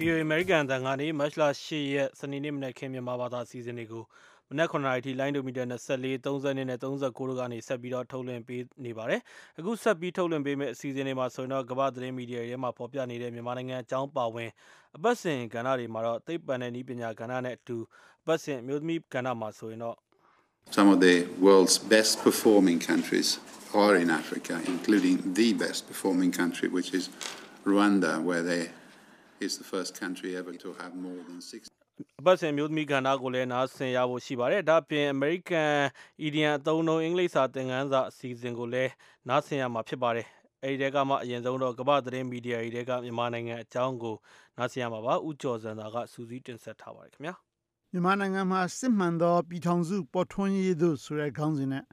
VOA American တန်ကနေမတ်လ8ရက်စနေနေ့မနက်ခင်းမြန်မာဘာသာအစီအစဉ်တွေကိုမနက်9:00နာရီထိလိုင်းဒိုမီတာ24 30နဲ့39တို့ကနေဆက်ပြီးတော့ထုတ်လွှင့်ပေးနေပါတယ်။အခုဆက်ပြီးထုတ်လွှင့်ပေးမယ့်အစီအစဉ်တွေမှာဆိုရင်တော့ကမ္ဘာသတင်းမီဒီယာတွေမှာဖော်ပြနေတဲ့မြန်မာနိုင်ငံအကြောင်းပါဝင်အပတ်စဉ်ကဏ္ဍတွေမှာတော့သိပ္ပံနဲ့နည်းပညာကဏ္ဍနဲ့အတူအပတ်စဉ်အမျိုးသမီးကဏ္ဍမှာဆိုရင်တော့ Some of the world's best performing countries are in Africa, including the best performing country, which is Rwanda, where they is the first country ever to have more than 60. အပတ်စဉ်မျိုးသမီးကဏ္ဍကိုလည်းနားဆင်ရဖို့ရှိပါတယ်။ဒါ့အပြင် American Indian အသုံးအနှုန်းအင်္ဂလိပ်စာသင်ခန်းစာအစီအစဉ်ကိုလည်းနားဆင်ရမှာဖြစ်ပါတယ်။အဲဒီတဲကမှအရင်ဆုံးတော့ကမ္ဘာသတင်းမီဒီယာတွေတဲကမြန်မာနိုင်ငံအကြောင်းကိုနားဆင်ရမှာပါ။ဥကျော်စံသာကစူးစီးတင်ဆက်ထားပါတယ်ခင်ဗျာ။မြန်မာနိုင်ငံမှာစစ်မှန်သောပြည်ထောင်စုပေါ်ထွန်းရေးသို့ဆိုတဲ့ခေါင်းစဉ်နဲ့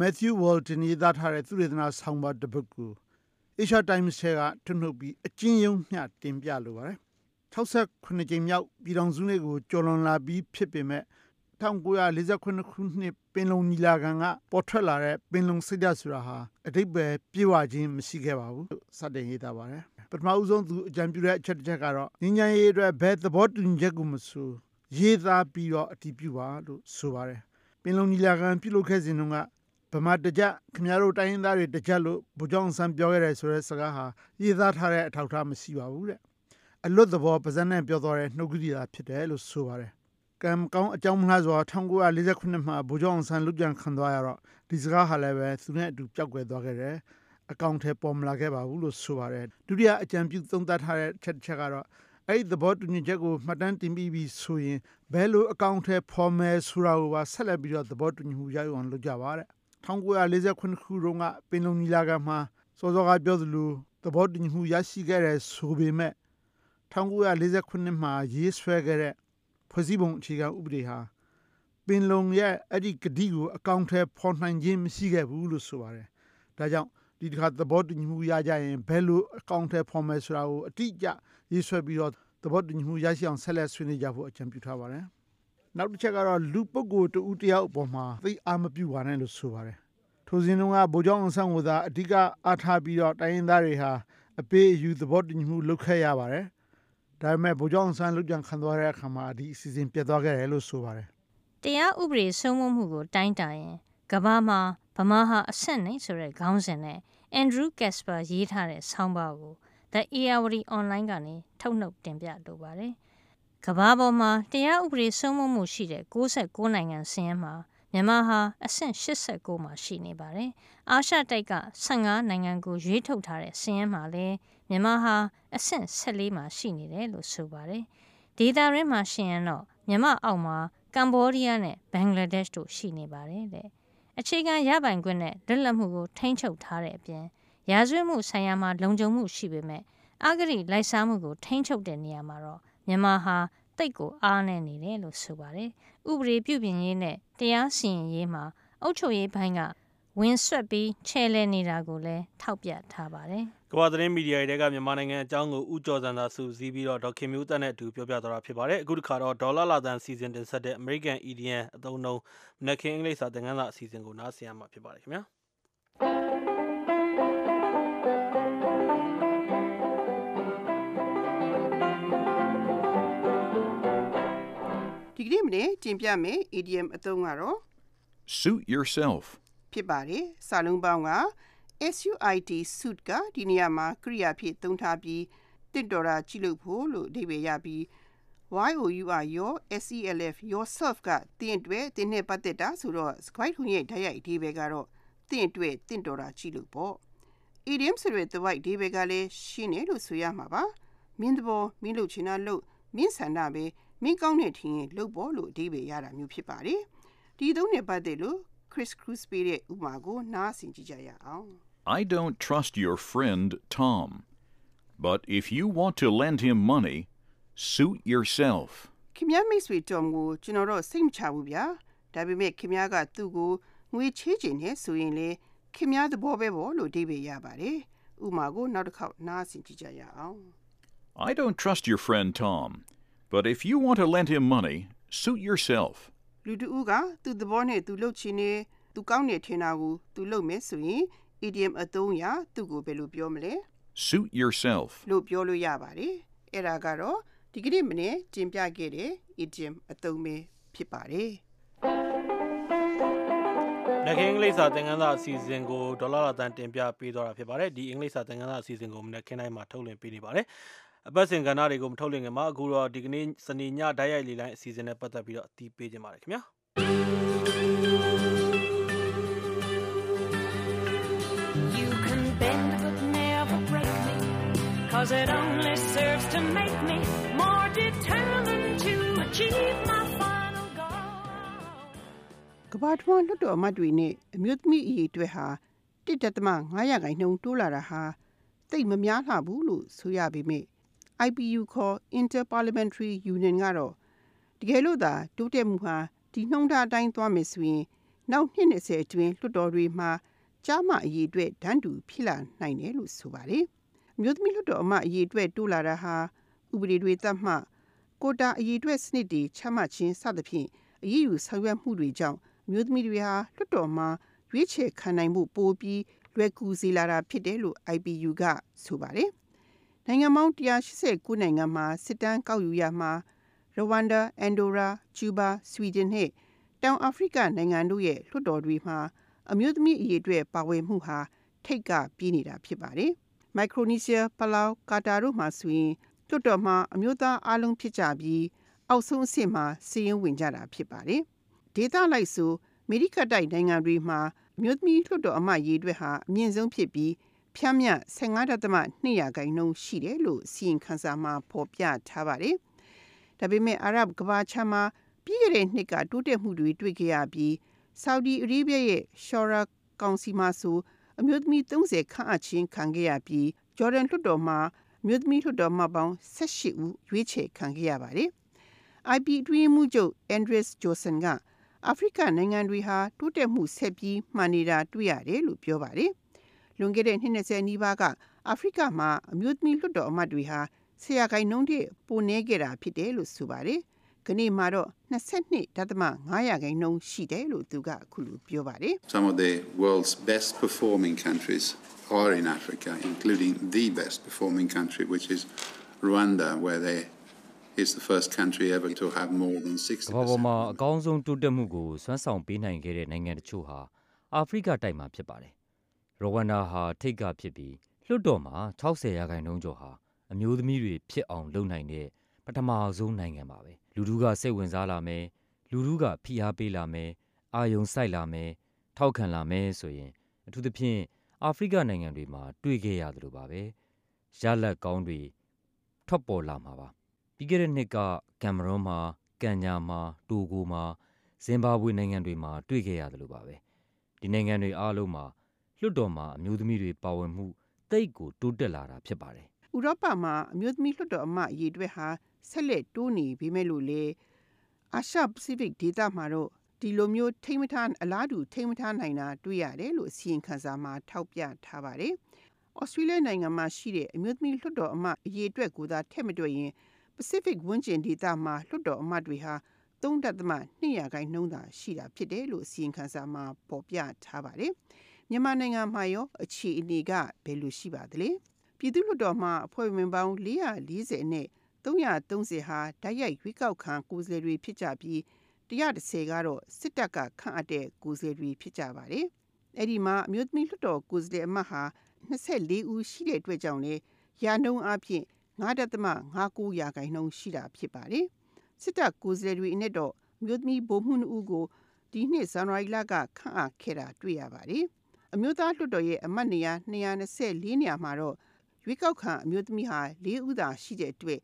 Matthew Walton ရေးသားထားတဲ့သုတေသနဆောင်းပါးတစ်ပုဒ်ကို Asia Times ထဲကထုတ်နှုတ်ပြီး အကျဉ်းရုံးမျှတင်ပြလိုပါတယ်။68ကြိမ်မြောက် ပြည်ထောင်စုနေ့ကို ကျော်လွန်လာပြီးဖြစ်ပေမဲ့1948ခုနှစ် ပင်လုံညီလာခံက ပေါ်ထွက်လာတဲ့ ပင်လုံစိတ်ဓာတ်ဆိုတာဟာအတိတ်ပဲပြေဝခြင်း မရှိခဲ့ပါဘူး။စတင်ရေးသားပါတယ်။ပထမဦးဆုံး သူအကြံပြုတဲ့အချက်တစ်ချက်ကတော့ငញ្ញရေးအတွက် ဘယ်သဘောတူညီချက်ကိုမဆို ရေးသားပြီးတော့ အတည်ပြုပါလို့ ဆိုပါတယ်။ပင်လုံညီလာခံ ပြုလုပ်ခဲ့စဉ်တုန်းက ဗမာတကြခင်ဗျားတို့တိုင်းရင်းသားတွေတကြလို့ဗိုလ်ချုပ်ဆန်းပြောခဲ့တယ်ဆိုတဲ့စကားဟာရေးသားထားတဲ့အထောက်အထားမရှိပါဘူးတဲ့အလွတ်သဘောပါဇက်နဲ့ပြောသွားတဲ့နှုတ်ကတိသာဖြစ်တယ်လို့ဆိုပါတယ်ကံကောင်းအကြောင်းမလားစွာ1948ခုနှစ်မှာဗိုလ်ချုပ်အောင်ဆန်းလွတ်ပြန်ခံသွားရတော့ဒီစကားဟာလည်းပဲသူနဲ့အတူပျောက်ကွယ်သွားခဲ့တယ်အကောင့်ထဲပေါ်မလာခဲ့ပါဘူးလို့ဆိုပါတယ်ဒုတိယအကြံပြုသုံးသပ်ထားတဲ့ချက်တစ်ချက်ကတော့အဲ့ဒီသဘောတူညီချက်ကိုမှတ်တမ်းတင်ပြီးပြီဆိုရင်ဘယ်လိုအကောင့်ထဲပေါ်မယ်ဆိုတာကိုပါဆက်လက်ပြီးတော့သဘောတူညီမှုရအောင်လုပ်ကြပါတဲ့ 1948ခုနှစ်ခုတုန်းက ပင်လုံညီလာခံမှာ စောစောကပြောသလို သဘောတူညီမှု ရရှိခဲ့တဲ့ဆိုပေမဲ့ 1940ခုနှစ်မှာ ရေးဆွဲခဲ့တဲ့ ဖွဲ့စည်းပုံအခြေခံဥပဒေဟာ ပင်လုံရဲ့အဲ့ဒီကတိကို အကောင့်ထဲပေါ်နိုင်ခြင်း မရှိခဲ့ဘူးလို့ဆိုပါတယ်။ဒါကြောင့် ဒီတစ်ခါ သဘောတူညီမှုရကြရင် ဘယ်လို အကောင့်ထဲပေါ်မယ်ဆိုတာကို အတိအကျ ရေးဆွဲပြီးတော့ သဘောတူညီမှုရရှိအောင် ဆက်လက်ဆွေးနွေးကြဖို့ အကြံပြုထားပါတယ်။ နောက်တစ်ချက်ကတော့လူပုဂ္ဂိုလ်တဦးတယောက်အပေါ်မှာသိအားမပြုပါနဲ့လို့ဆိုပါတယ်ထိုစဉ်တုန်းကဗိုလ်ချုပ်အောင်ဆန်းကိုသာအဓိကအားထားပြီးတော့တိုင်းရင်းသားတွေဟာအပေးအယူသဘောတူညီမှုလုပ်ခဲ့ရပါတယ်ဒါပေမဲ့ဗိုလ်ချုပ်အောင်ဆန်းလူကြံခံသွားတဲ့အခါမှာဒီအစီအစဉ်ပြတ်သွားခဲ့တယ်လို့ဆိုပါတယ်တရားဥပဒေစိုးမိုးမှုကိုတိုင်းတာရင်ကဘာမှာဗမာဟာအဆင့်နဲ့ဆိုတဲ့ခေါင်းစဉ်နဲ့ Andrew Casper ရေးထားတဲ့ဆောင်းပါးကို The Irrawaddy Online ကနေထုတ်နှုတ်တင်ပြလိုပါတယ်။ ကမ္ဘာပေါ်မှာတရားဥပဒေစိုးမိုးမှုရှိတဲ့69နိုင်ငံစာရင်းမှာမြန်မာဟာအဆင့်89မှာရှိနေပါတယ်။အာရှတိုက်က15နိုင်ငံကိုရွေးထုတ်ထားတဲ့စာရင်းမှာလည်းမြန်မာဟာအဆင့်14မှာရှိနေတယ်လို့ဆိုပါတယ်။ဒေတာရင်းမှာရှင်ရင်တော့မြန်မာအောက်မှာကမ္ဘောဒီးယားနဲ့ဘင်္ဂလားဒေ့ရှ်တို့ရှိနေပါတယ်တဲ့။အခြေခံရပိုင်ခွင့်နဲ့လွတ်လပ်မှုကိုထိန်းချုပ်ထားတဲ့အပြင်ရာဇဝတ်မှုဆိုင်ရာမှာလုံခြုံမှုရှိပေမဲ့အဂတိလိုက်စားမှုကိုထိန်းချုပ်တဲ့နေရာမှာတော့ မြန်မာဟာတိတ်ကိုအားနည်းနေတယ်လို့ဆိုပါတယ်။ဥပဒေပြုပြင်ရေးနဲ့တရားစီရင်ရေးမှာအုပ်ချုပ်ရေးဘိုင်းကဝင်ဆွက်ပြီးချဲလဲနေတာကိုလည်းထောက်ပြထားပါတယ်။ကမ္ဘာသတင်းမီဒီယာတွေကမြန်မာနိုင်ငံအကြောင်းကိုဥကြော်စံသာစုစည်းပြီးတော့ဒေါခင်မျိုးသက်နဲ့အတူပြောပြသွားတာဖြစ်ပါတယ်။အခုတစ်ခါတော့ဒေါ်လာလာတန်စီစဉ်တင်ဆက်တဲ့ American EDN အသုံးနှုန်းမနက်ခင်းအင်္ဂလိပ်စာသင်ခန်းစာအစီအစဉ်ကိုနားဆင်ရမှာဖြစ်ပါတယ်ခင်ဗျာ။ မနေ့တင်ပြမယ် idiom အသုံးကတော့ suit yourself ဖြစ်ပါတယ်စာလုံးပေါင်းက SUIT suit ကဒီနေရာမှာကရိယာဖြစ်သုံးထားပြီးတင့်တော်တာကြည့်လို့ဖို့လို့အဓိပ္ပာယ်ရပြီး YOUR your SELF yourself ကတင်းအတွက်တင်းနဲ့ပတ်သက်တာဆိုတော့ squite ሁ ရဲ့ဓာတ်ရိုက်အဓိပ္ပာယ်ကတော့တင်းအတွက်တင့်တော်တာကြည့်လို့ပေါ့ idiom ဆိုတဲ့ the white အဓိပ္ပာယ်ကလည်းရှင်းတယ်လို့ဆိုရမှာပါမင်းတဘောမင်းလို့ချင်တာလို့မင်းဆန္ဒပဲ မင်းကောင်းတဲ့ထင်ရင်လှုပ်ပေါ်လို့အဓိပ္ပာယ်ရတာမျိုးဖြစ်ပါတယ်ဒီသုံးနဲ့ပတ်သက်လို့ Chris Cruz ပေးတဲ့ဥပမာကိုနားဆင်ကြည့်ကြရအောင် I don't trust your friend Tom but if you want to lend him money suit yourself ခင်ဗျားမိတ်ဆွေ Tom ကိုကျွန်တော်တော့စိတ်မချဘူးဗျာဒါပေမဲ့ခင်ဗျားကသူ့ကိုငွေချေးခြင်းနဲ့ဆိုရင်လေခင်ဗျားသဘောပဲပေါ့လို့အဓိပ္ပာယ်ရပါတယ်ဥပမာကိုနောက်တစ်ခေါက်နားဆင်ကြည့်ကြရအောင် I don't trust your friend Tom But if you want to lend him money, suit yourself. လူတူကသူ့သဘောနဲ့သူလှုပ်ချင်နေသူကောင်းနေထင်တာကိုသူလုပ်မယ်ဆိုရင် idiom အသုံးရသူ့ကိုဘယ်လိုပြောမလဲ Suit yourself လို့ပြောလို့ရပါတယ်အဲ့ဒါကတော့ဒီကနေ့မနေ့တင်ပြခဲ့တဲ့ idiom အသုံးပဲဖြစ်ပါတယ်နခင်အင်္ဂလိပ်စာသင်ခန်းစာအစီအစဉ်ကိုဒေါ်လာလာတန်တင်ပြပေးသွားတာဖြစ်ပါတယ်ဒီအင်္ဂလိပ်စာသင်ခန်းစာအစီအစဉ်ကိုမနေ့ခင်းတိုင်းမှာထုတ်လွှင့်ပေးနေပါတယ် အပတ်စဉ်ကဏ္ဍတွေကိုမထုတ်လွှင့်ခင်မှာအခုတော့ဒီကနေ့စနေညဓာတ်ရိုက်လေးလိုင်းအစီအစဉ်နဲ့ပတ်သက်ပြီးတော့အတီးပေးခြင်းပါတယ်ခင်ဗျာ You can bend but never break me, cause it only serves to make me more determined to achieve my final goal. ကဘာထွန်းလွတ်တော်အမတ်တွေနဲ့အမျိုးသမီးအရေးအတွက်ဟာ1.5ရာခိုင်နှုန်းတိုးလာတာဟာသိပ်မများလှဘူးလို့ဆိုရပေမယ့် IPU ခေါ် Interparliamentary Union ကတော့တကယ်လို့သာတိုးတက်မှုဟာဒီနှုန်းထားအတိုင်းသွားမယ်ဆိုရင်နောက်နှစ်20အတွင်းလွတ်တော်တွေမှာကြားမအရေးအတွက်ဒန်းတူဖြစ်လာနိုင်တယ်လို့ဆိုပါတယ်။အမျိုးသမီးလွတ်တော်အမတ်အရေးအတွက်တိုးလာတာဟာဥပဒေတွေသတ်မှတ်ကိုတာအရေးအတွက်စနစ်တွေချမှတ်ခြင်းစသဖြင့်အရေးယူဆောင်ရွက်မှုတွေကြောင့်အမျိုးသမီးတွေဟာလွတ်တော်မှာရွေးချယ်ခံနိုင်မှုပိုပြီးလွယ်ကူစေလာတာဖြစ်တယ်လို့ IPU ကဆိုပါတယ်။ နိုင်ငံပေါင်း 189 နိုင်ငံမှာ စစ်တမ်းကောက်ယူရမှာ ရဝမ်ဒါ အန်ဒိုရာ ကျူဘာဆွီဒင်နဲ့ တောင်အာဖရိကနိုင်ငံတို့ရဲ့ လွှတ်တော်တွေမှာ အမျိုးသမီးအရေးအတွက်ပါဝင်မှုဟာ ထိတ်ကပြေးနေတာဖြစ်ပါတယ်။မိုက်ခရိုနီးရှား ပလောက် ကာတာတို့မှာဆိုရင် လွှတ်တော်မှာ အမျိုးသားအလုံးဖြစ်ကြပြီး အောက်ဆုံးအဆင့်မှာစီရင်ဝင်ကြတာဖြစ်ပါတယ်။ဒေသလိုက်ဆို အမေရိကတိုက်နိုင်ငံတွေမှာ အမျိုးသမီးလွှတ်တော်အမတ်ရေးအတွက်ဟာ အမြင့်ဆုံးဖြစ်ပြီး ဖြမ်းမြ15.2ရာခိုင်နှုန်းရှိတယ်လို့စီရင်ခန်းစာမှာဖော်ပြထားပါတယ်။ဒါပေမဲ့အာရပ်ကဘာချမ်းမှာပြီးခဲ့တဲ့နှစ်ကတိုးတက်မှုတွေတွေ့ခဲ့ရပြီးဆော်ဒီအာရေဗျရဲ့ Shura ကောင်စီမှာဆိုအမျိုးသမီး30ခန့်အပ်ခြင်းခံခဲ့ရပြီးဂျော်ဒန်လွှတ်တော်မှာအမျိုးသမီးလွှတ်တော်မှပေါင်း18ဦးရွေးချယ်ခံခဲ့ရပါတယ်။ IP အတွင်းမှုချုပ် Andres Johnson ကအာဖရိကနိုင်ငံတွေဟာတိုးတက်မှုဆက်ပြီးမှန်နေတာတွေ့ရတယ်လို့ပြောပါတယ်။ လွန်ခဲ့တဲ့နှစ်20နီးပါးကအာဖရိကမှာအမျိုးသမီးလွှတ်တော်အမတ်တွေဟာဆရာခိုင်နှုန်းတဲ့ပိုနေခဲ့တာဖြစ်တယ်လို့ဆိုပါတယ်။ကနေ့မှာတော့22.5ရာခိုင်နှုန်းရှိတယ်လို့သူကအခုလိုပြောပါတယ်။ Some of the world's best performing countries are in Africa, including the best performing country, which is Rwanda, where they is the first country ever to have more than ကမ္ဘာပေါ်မှာအ 60%. ကောင်းဆုံးတိုးတက်မှုကိုစွမ်းဆောင်ပေးနိုင်ခဲ့တဲ့နိုင်ငံတချို့ဟာအာဖရိကတိုက်မှာဖြစ်ပါတယ်။ ရဝမ်ဒါဟာ ထိပ်ကဖြစ်ပြီး လွှတ်တော်မှာ60ရာခိုင်နှုန်းကျော်ဟာ အမျိုးသမီးတွေဖြစ်အောင် လုပ်နိုင်တဲ့ ပထမဆုံးနိုင်ငံပါပဲ။လူထုက စိတ်ဝင်စားလာမယ်၊လူထုက ဖိအားပေးလာမယ်၊အာယုံစိုက်လာမယ်၊ထောက်ခံလာမယ်ဆိုရင် အထူးသဖြင့် အာဖရိကနိုင်ငံတွေမှာ တွေ့ခဲ့ရသလိုပါပဲ။ရလဒ်ကောင်းတွေ ထွက်ပေါ်လာမှာပါ။ပြီးခဲ့တဲ့နှစ်က ကင်မရွန်းမှာ၊ကန်ညာမှာ၊တိုဂိုမှာ၊ဇင်ဘာဘွေနိုင်ငံတွေမှာ တွေ့ခဲ့ရသလိုပါပဲ။ဒီနိုင်ငံတွေအားလုံးမှာ လွှတ်တော်မှာအမျိုးသမီးတွေပါဝင်မှုသိပ်ကိုတိုးတက်လာတာဖြစ်ပါတယ်။ဥရောပမှာအမျိုးသမီးလွှတ်တော်အမတ်အရေးအတွက်ဟာဆက်လက်တိုးနေပေမဲ့လို့လေအာရှပစိဖိတ်ဒေသမှာတော့ဒီလိုမျိုးထိမ့်မထားအလားတူထိမ့်မထားနိုင်တာတွေ့ရတယ်လို့အစီရင်ခံစာမှာထောက်ပြထားပါတယ်။ဩစတြေးလျနိုင်ငံမှာရှိတဲ့အမျိုးသမီးလွှတ်တော်အမတ်အရေးအတွက်ကိုသာထည့်မတွက်ရင် Pacific ဝန်းကျင်ဒေသမှာလွှတ်တော်အမတ်တွေဟာ3.2ရာခိုင်နှုန်းသာရှိတာဖြစ်တယ်လို့အစီရင်ခံစာမှာဖော်ပြထားပါတယ်။ မြန်မာနိုင်ငံမှာရောအခြေအနေကဘယ်လိုရှိပါသလဲ။ပြည်သူ့လွှတ်တော်မှာအဖွဲ့ဝင်ပေါင်း440နဲ့330ဟာဓာတ်ရိုက်ရွေးကောက်ခံကိုယ်စားလှယ်တွေဖြစ်ကြပြီး130ကတော့စစ်တပ်ကခန့်အပ်တဲ့ကိုယ်စားလှယ်တွေဖြစ်ကြပါတယ်။အဲ့ဒီမှာအမျိုးသမီးလွှတ်တော်ကိုယ်စားလှယ်အမတ်ဟာ24ဦးရှိတဲ့အတွက်ကြောင့်လေရာနှုန်းအဖြစ်9.59ရာခိုင်နှုန်းရှိတာဖြစ်ပါတယ်။စစ်တပ်ကိုယ်စားလှယ်တွေအနဲ့တော့အမျိုးသမီးဗိုလ်မှူး2ဦးကိုဒီနှစ်ဇန်နဝါရီလကခန့်အပ်ခဲ့တာတွေ့ရပါတယ်။ အမျိုးသားလွှတ်တော်ရဲ့အမတ်နေရာ224နေရာမှာတော့ရွေးကောက်ခံအမျိုးသမီးဟာ၄ဦးသာရှိတဲ့အတွက်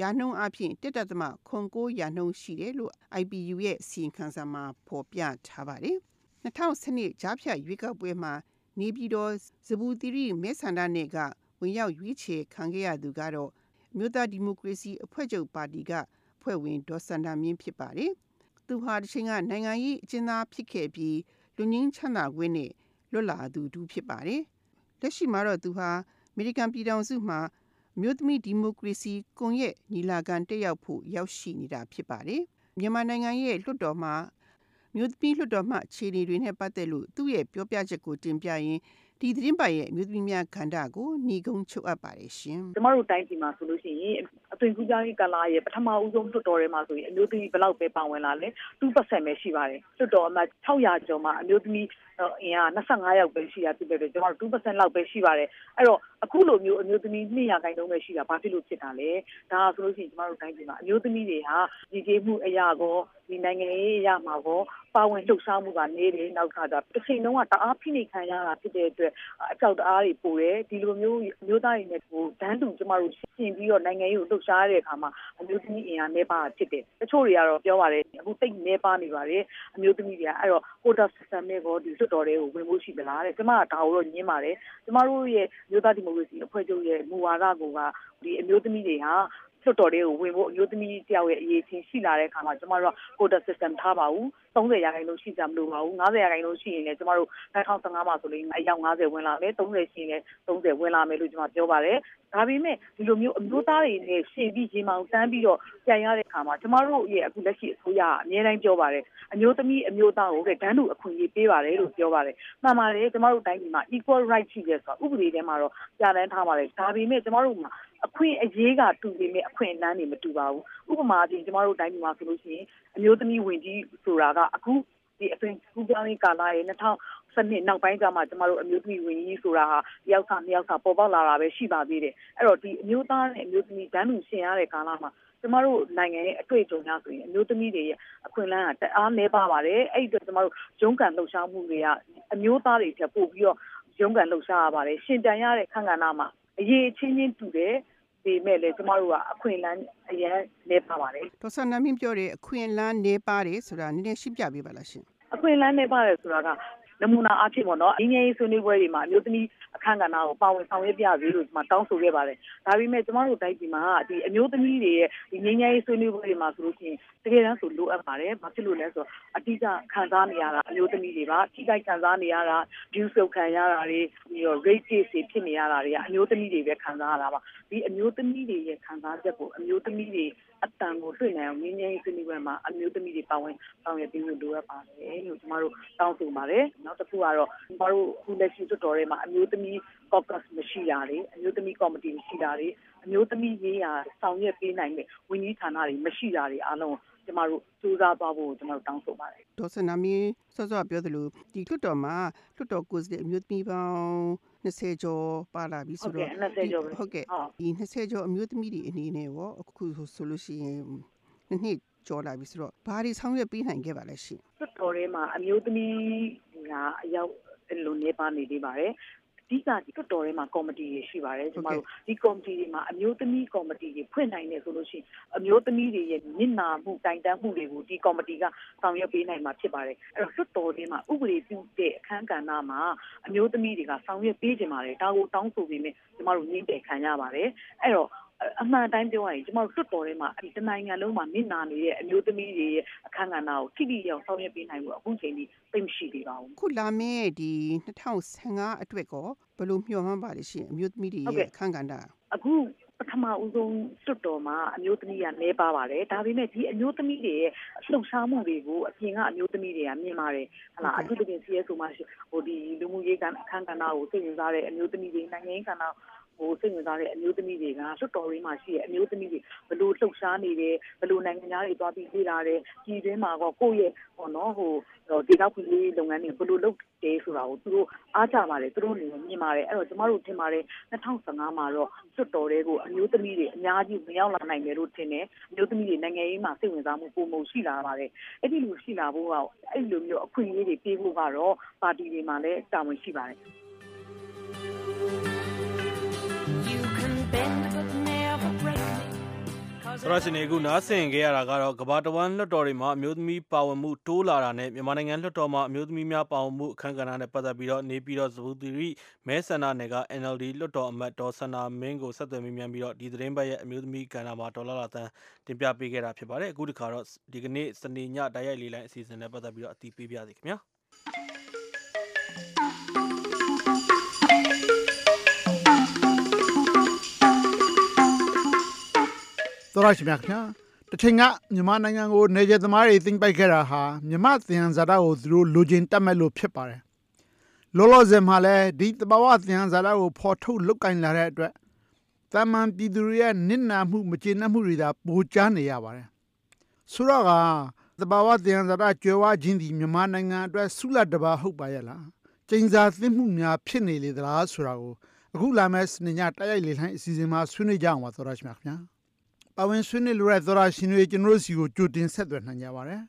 ရာနှုန်းအဖြစ်1.9ရာနှုန်းရှိတယ်လို့ IPU ရဲ့အစီရင်ခံစာမှာဖော်ပြထားပါတယ်။2012ကြားဖြတ်ရွေးကောက်ပွဲမှာနေပြည်တော်ဇဘူတိရိမဲဆန္ဒနယ်ကဝင်ရောက်ရွေးချယ်ခံခဲ့ရသူကတော့အမျိုးသားဒီမိုကရေစီအဖွဲ့ချုပ်ပါတီကဖွဲ့ဝင်ဒေါ်စန္ဒာမြင့်ဖြစ်ပါတယ်။သူဟာတစ်ချိန်ကနိုင်ငံရေးအကျဉ်းသားဖြစ်ခဲ့ပြီးလူငင်းချမ်းသာခွင့်နဲ့ လွတ်လာသူတူဖြစ်ပါတယ်။လက်ရှိမှာတော့သူဟာအမေရိကန်ပြည်ထောင်စုမှာအမျိုးသမီးဒီမိုကရေစီကွန်ရက်ညီလာခံတက်ရောက်ဖို့ရောက်ရှိနေတာဖြစ်ပါတယ်။မြန်မာနိုင်ငံရဲ့လွှတ်တော်မှာမြို့သမီးလွှတ်တော်မှအခြေအနေတွေနဲ့ပတ်သက်လို့သူ့ရဲ့ပြောပြချက်ကိုတင်ပြရင်းဒီသတင်းပတ်ရဲ့အမျိုးသမီးများခန္ဓာကိုညီကုန်းချုပ်အပ်ပါတယ်ရှင်ကျမတို့တိုင်းပြည်မှာဆိုလို့ရှိရင်အသွင်ကူးပြောင်းရေးကာလရဲ့ပထမဦးဆုံးလွှတ်တော်ထဲမှာဆိုရင်အမျိုးသမီးဘယ်လောက်ပဲပါဝင်လာလဲ2%ပဲရှိပါတယ်လွှတ်တော်အမတ်600ကျော်မှာအမျိုးသမီး အင်အား25ယောက်ပဲရှိတာဖြစ်တဲ့အတွက်ကျမတို့2%လောက်ပဲရှိပါတယ်အဲ့တော့အခုလိုမျိုးအမျိုးသမီး200ခိုင်နှုန်းပဲရှိတာဘာဖြစ်လို့ဖြစ်တာလဲဒါဆိုလို့ရှိရင်ကျမတို့တိုင်းပြည်မှာအမျိုးသမီးတွေဟာဒီကြေးမှုအရာကောဒီနိုင်ငံရေးအရာမှာကောပါဝင်လှုပ်ရှားမှုကနေတယ်နောက်ကကြတစ်ချိန်လုံးကတအားဖိနှိပ်ခံရတာဖြစ်တဲ့အတွက်အကြောက်တအားတွေပိုတယ်ဒီလိုမျိုးအမျိုးသားတွေနဲ့ဟိုဒန်းတူကျမတို့ ရှင်းပြီးတော့နိုင်ငံရေးကိုလှုပ်ရှားရတဲ့အခါမှာအမျိုးသမီးအင်အားနေပါဖြစ်တယ်တချို့တွေကတော့ပြောပါတယ်အခုတိတ်နေပါနေပါတယ်အမျိုးသမီးတွေကအဲ့တော့ quota system နဲ့ကောဒီစွတ်တော်တွေကိုဝင်ဖို့ရှိသလားတဲ့ကျမကဒါကိုတော့ညင်းပါတယ်ကျမတို့ရဲ့မျိုးသားဒီမိုကရေစီအဖွဲ့ချုပ်ရဲ့မူဝါဒကဒီအမျိုးသမီးတွေဟာ လွှတ်တော်တွေကိုဝင်ဖို့အမျိုးသမီးတယောက်ရဲ့အရေးချင်းရှိလာတဲ့အခါမှာကျမတို့က quota system ထားပါဘူး30ရာခိုင်နှုန်းရှိကြမလို့ပါဘူး90ရာခိုင်နှုန်းရှိရင်လည်းကျမတို့2015မှာဆိုရင်အယောက်90ဝင်လာမယ်30ရှိရင်လည်း30ဝင်လာမယ်လို့ကျမပြောပါတယ်ဒါပေမဲ့ဒီလိုမျိုးအမျိုးသားတွေနဲ့ရှင်ပြီးရေမောင်တန်းပြီးတော့ပြန်ရတဲ့အခါမှာကျမတို့ရဲ့အခုလက်ရှိအစိုးရကအများတိုင်းပြောပါတယ်အမျိုးသမီးအမျိုးသားကိုတန်းတူအခွင့်အရေးပေးပါတယ်လို့ပြောပါတယ်မှန်ပါတယ်ကျမတို့တိုင်းပြည်မှာ equal right ရှိတယ်ဆိုတာဥပဒေထဲမှာတော့ပြဋ္ဌာန်းထားပါတယ်ဒါပေမဲ့ကျမတို့မှာ အခွင့်အရေးကတူပေမဲ့အခွင့်အလမ်းတွေမတူပါဘူးဥပမာအပြင်ကျမတို့တိုင်းပြည်မှာဆိုလို့ရှိရင်အမျိုးသမီးဝင်ကြီးဆိုတာကအခုဒီအသွင်ကူးပြောင်းရေးကာလရဲ့2000စနစ်နောက်ပိုင်းကျမှကျမတို့အမျိုးသမီးဝင်ကြီးဆိုတာဟာတယောက်စာနှစ်ယောက်စာပေါ်ပေါက်လာတာပဲရှိပါသေးတယ်အဲ့တော့ဒီအမျိုးသားနဲ့အမျိုးသမီးတန်းတူရှင်ရတဲ့ကာလမှာကျမတို့နိုင်ငံရဲ့အတွေ့အကြုံများဆိုရင်အမျိုးသမီးတွေရဲ့အခွင့်အလမ်းကတအားနည်းပါပါတယ်အဲ့ဒီတော့ကျမတို့ရုန်းကန်လှုပ်ရှားမှုတွေကအမျိုးသားတွေချက်ပို့ပြီးတော့ရုန်းကန်လှုပ်ရှားရပါတယ်ရှင်တန်ရတဲ့ခန့်ကဏ္ဍမှာ အရေးချင်းချင်းတူတယ်ပေမဲ့လည်းကျမတို့ကအခွင့်အလမ်းအရင်နေပါပါတယ်ဒေါက်ဆာနာမင်းပြောတဲ့အခွင့်အလမ်းနေပါတယ်ဆိုတာနည်းနည်းရှင်းပြပေးပါလားရှင်အခွင့်အလမ်းနေပါတယ်ဆိုတာက နမူနာအဖြစ်ပေါ့နော်အင်းငယ်ရေးဆွေးနွေးပွဲတွေမှာအမျိုးသမီးအခမ်းကဏ္ဍကိုပါဝင်ဆောင်ရွက်ပြစေလို့ဒီမှာတောင်းဆိုခဲ့ပါတယ်။ဒါပေမဲ့ကျမတို့တိုင်းပြည်မှာဒီအမျိုးသမီးတွေရဲ့ဒီငင်းငယ်ရေးဆွေးနွေးပွဲတွေမှာဆိုလို့ရှိရင်တကယ်တမ်းဆိုလိုအပ်ပါတယ်။ဘာဖြစ်လို့လဲဆိုတော့အတိအကျခံစားနေရတာအမျိုးသမီးတွေပါ။ထိခိုက်ခံစားနေရတာ abuse လုပ်ခံရတာတွေပြီးတော့ rape case တွေဖြစ်နေရတာတွေကအမျိုးသမီးတွေပဲခံစားရတာပါ။ဒီအမျိုးသမီးတွေရဲ့ခံစားချက်ကိုအမျိုးသမီးတွေအတန်ကိုတွေ့နိုင်အောင်ငင်းငယ်ရေးဆွေးနွေးပွဲမှာအမျိုးသမီးတွေပါဝင်ဆောင်ရွက်ပေးဖို့လိုအပ်ပါတယ်လို့ကျမတို့တောင်းဆိုပါတယ်။နောက်တစ်ခုကတော့ကျမတို့အခုလက်ရှိတော်တော်ထဲမှာအမျိုးသမီး caucus မရှိတာလေအမျိုးသမီး committee မရှိတာလေအမျိုးသမီးရေးရာဆောင်ရွက်ပေးနိုင်တဲ့ဝန်ကြီးဌာနတွေမရှိတာတွေအားလုံးကျမတို့စူးစမ်းသွားဖို့ကျမတို့တောင်းဆိုပါတယ်ဒေါ်ဆနာမင်းစောစောပြောသလိုဒီလွတ်တော်မှာလွတ်တော်ကိုယ်စားလှယ်အမျိုးသမီးပေါင်း20ကျော်ပါလာပြီဟုဆိုတ်တော့ကဲ့20ကျော်ပဲဟုတ်ကဲ့ဟုတ်ဒီ20ကျော်အမျိုးသမီးတွေအနေနဲ့ရောအခုဆိုလို့ရှိရင်နှစ်နှစ် ကျော်လာပြီဆိုတော့ဘာတွေဆောင်ရွက်ပေးနိုင်ခဲ့ပါလဲရှင်လွတ်တော်ထဲမှာအမျိုးသမီးကအရောက်အဲ့လိုနေပါနေသေးပါတယ်အဓိကဒီလွတ်တော်ထဲမှာကော်မတီတွေရှိပါတယ်ကျမတို့ဒီကော်မတီတွေမှာအမျိုးသမီးကော်မတီတွေဖွင့်နိုင်တယ်ဆိုလို့ရှိရင်အမျိုးသမီးတွေရဲ့မျက်နာမှုတိုင်တန်းမှုတွေကိုဒီကော်မတီကဆောင်ရွက်ပေးနိုင်မှာဖြစ်ပါတယ်အဲ့တော့လွတ်တော်ထဲမှာဥပဒေပြုတဲ့အခမ်းကဏ္ဍမှာအမျိုးသမီးတွေကဆောင်ရွက်ပေးကြပါတယ်ဒါကိုတောင်းဆိုပြီးမြင်ကျမတို့ညှိတယ်ခံရပါတယ်အဲ့တော့ အမှန်တိုင်းပြောရရင်ကျမတို့တွတ်တော်ထဲမှာဒီတနိုင်ငံလုံးမှာမြင့်နာနေတဲ့အမျိုးသမီးတွေရဲ့အခမ်းကဏ္ဍကိုထိထိရောက်ဆောင်ရွက်ပေးနိုင်ဖို့အခုချိန်ထိသိမရှိသေးပါဘူးခုလာမယ့်ဒီ2015အတွက်ကောဘယ်လိုမျှော်မှန်းပါလဲရှင်အမျိုးသမီးတွေဟုတ်ကဲ့ရဲ့အခန်းကဏ္ဍအခုပထမဦးဆုံးတွတ်တော်မှာအမျိုးသမီးကနေပါပါတယ်ဒါပေမဲ့ဒီအမျိုးသမီးတွေရဲ့လှုပ်ရှားမှုတွေကိုအပြင်ကအမျိုးသမီးတွေကမြင်ပါတယ်ဟလာအထူးသဖြင့် CSO မှာရှိဟိုဒီလူမှုရေးကအခမ်းကဏ္ဍကိုသိဝင်စားတဲ့အမျိုးသမီးတွေနိုင်ငံရေးကဏ္ဍဟို စိတ်ဝင်စားတဲ့အမျိုးသမီးတွေကလွတ်တော်ရင်းမှာရှိတဲ့အမျိုးသမီးတွေဘလို့လှုပ်ရှားနေတယ်ဘလို့နိုင်ငံသားတွေသွားပြီးလေ့လာတယ်ကြီးတွင်းမှာတော့ကိုယ့်ရဲ့ဟောနော်ဟိုဒေတာဖွင့်လေးလုပ်ငန်းတွေဘလို့လုပ်တယ်ဆိုတာကိုသူတို့အားကြပါတယ်သူတို့အနေနဲ့မြင်ပါတယ်အဲ့တော့ကျမတို့ထင်ပါတယ်2015မှာတော့လွတ်တော်တွေကိုအမျိုးသမီးတွေအများကြီးမရောက်လာနိုင်တယ်လို့ထင်တယ်အမျိုးသမီးတွေနိုင်ငံရေးမှာစိတ်ဝင်စားမှုပုံမှုရှိလာပါတယ်အဲ့ဒီလိုရှိလာဖို့ကအဲ့လိုမျိုးအခွင့်အရေးတွေပေးဖို့ကတော့ပါတီတွေမှာလည်းတာဝန်ရှိပါတယ် ဆိုတော့ရှင်ဒီအခုနားဆင်ခဲ့ရတာကတော့ကဘာတဝမ်းလွှတ်တော်တွေမှာအမျိုးသမီးပါဝင်မှုတိုးလာတာနဲ့မြန်မာနိုင်ငံလွှတ်တော်မှာအမျိုးသမီးများပါဝင်မှုအခမ်းကဏ္ဍနဲ့ပတ်သက်ပြီးတော့နေပြီးတော့သဘူတိရိမဲဆန္ဒနယ်က NLD လွှတ်တော်အမတ်ဒေါ်ဆန္ဒမင်းကိုဆက်သွယ်မိမြန်ပြီးတော့ဒီသတင်းပတ်ရဲ့အမျိုးသမီးကဏ္ဍမှာဒေါ်လာလာတန်းတင်ပြပေးခဲ့တာဖြစ်ပါတယ်အခုဒီခါတော့ဒီကနေ့စနေညတိုက်ရိုက်လေးလိုင်းအစီအစဉ်နဲ့ပတ်သက်ပြီးတော့အတီးပေးပြစီခင်ဗျာ သောရရှိမြခင်ဗျာတစ်ချိန်ကမြန်မာနိုင်ငံကိုနေကျသမားတွေသိမ့်ပိုက်ခဲ့တာဟာမြမသင်္ဟန်ဇာတာကိုသူတို့လိုချင်တတ်မဲ့လို့ဖြစ်ပါတယ်လောလောဆယ်မှာလည်းဒီတဘာဝသင်္ဇာတာကိုဖော်ထုတ်လုတ်ကင်လာတဲ့အတွက်တာမန်ပြည်သူတွေရဲ့နစ်နာမှုမကျေနပ်မှုတွေသာပိုကြားနေရပါတယ်ဆိုတော့ကတဘာဝသင်္ဇာတာကျွဲဝခြင်းဒီမြန်မာနိုင်ငံအတွက်ဆုလတ်တဘာဟုတ်ပါရဲ့လားကျင်းစာသင့်မှုများဖြစ်နေလေသလားဆိုတာကိုအခုလာမယ့်စနေညတိုက်ရိုက်လေလှိုင်းအစီအစဉ်မှာဆွေးနွေးကြအောင်ပါသောရရှိမြခင်ဗျာ ပါဝင်ဆွေးနွေးလိုတဲ့သောရရှင်တွေကျွန်တော်တို့စီကိုကြိုတင်ဆက်သွယ်နိုင်ကြပါတယ်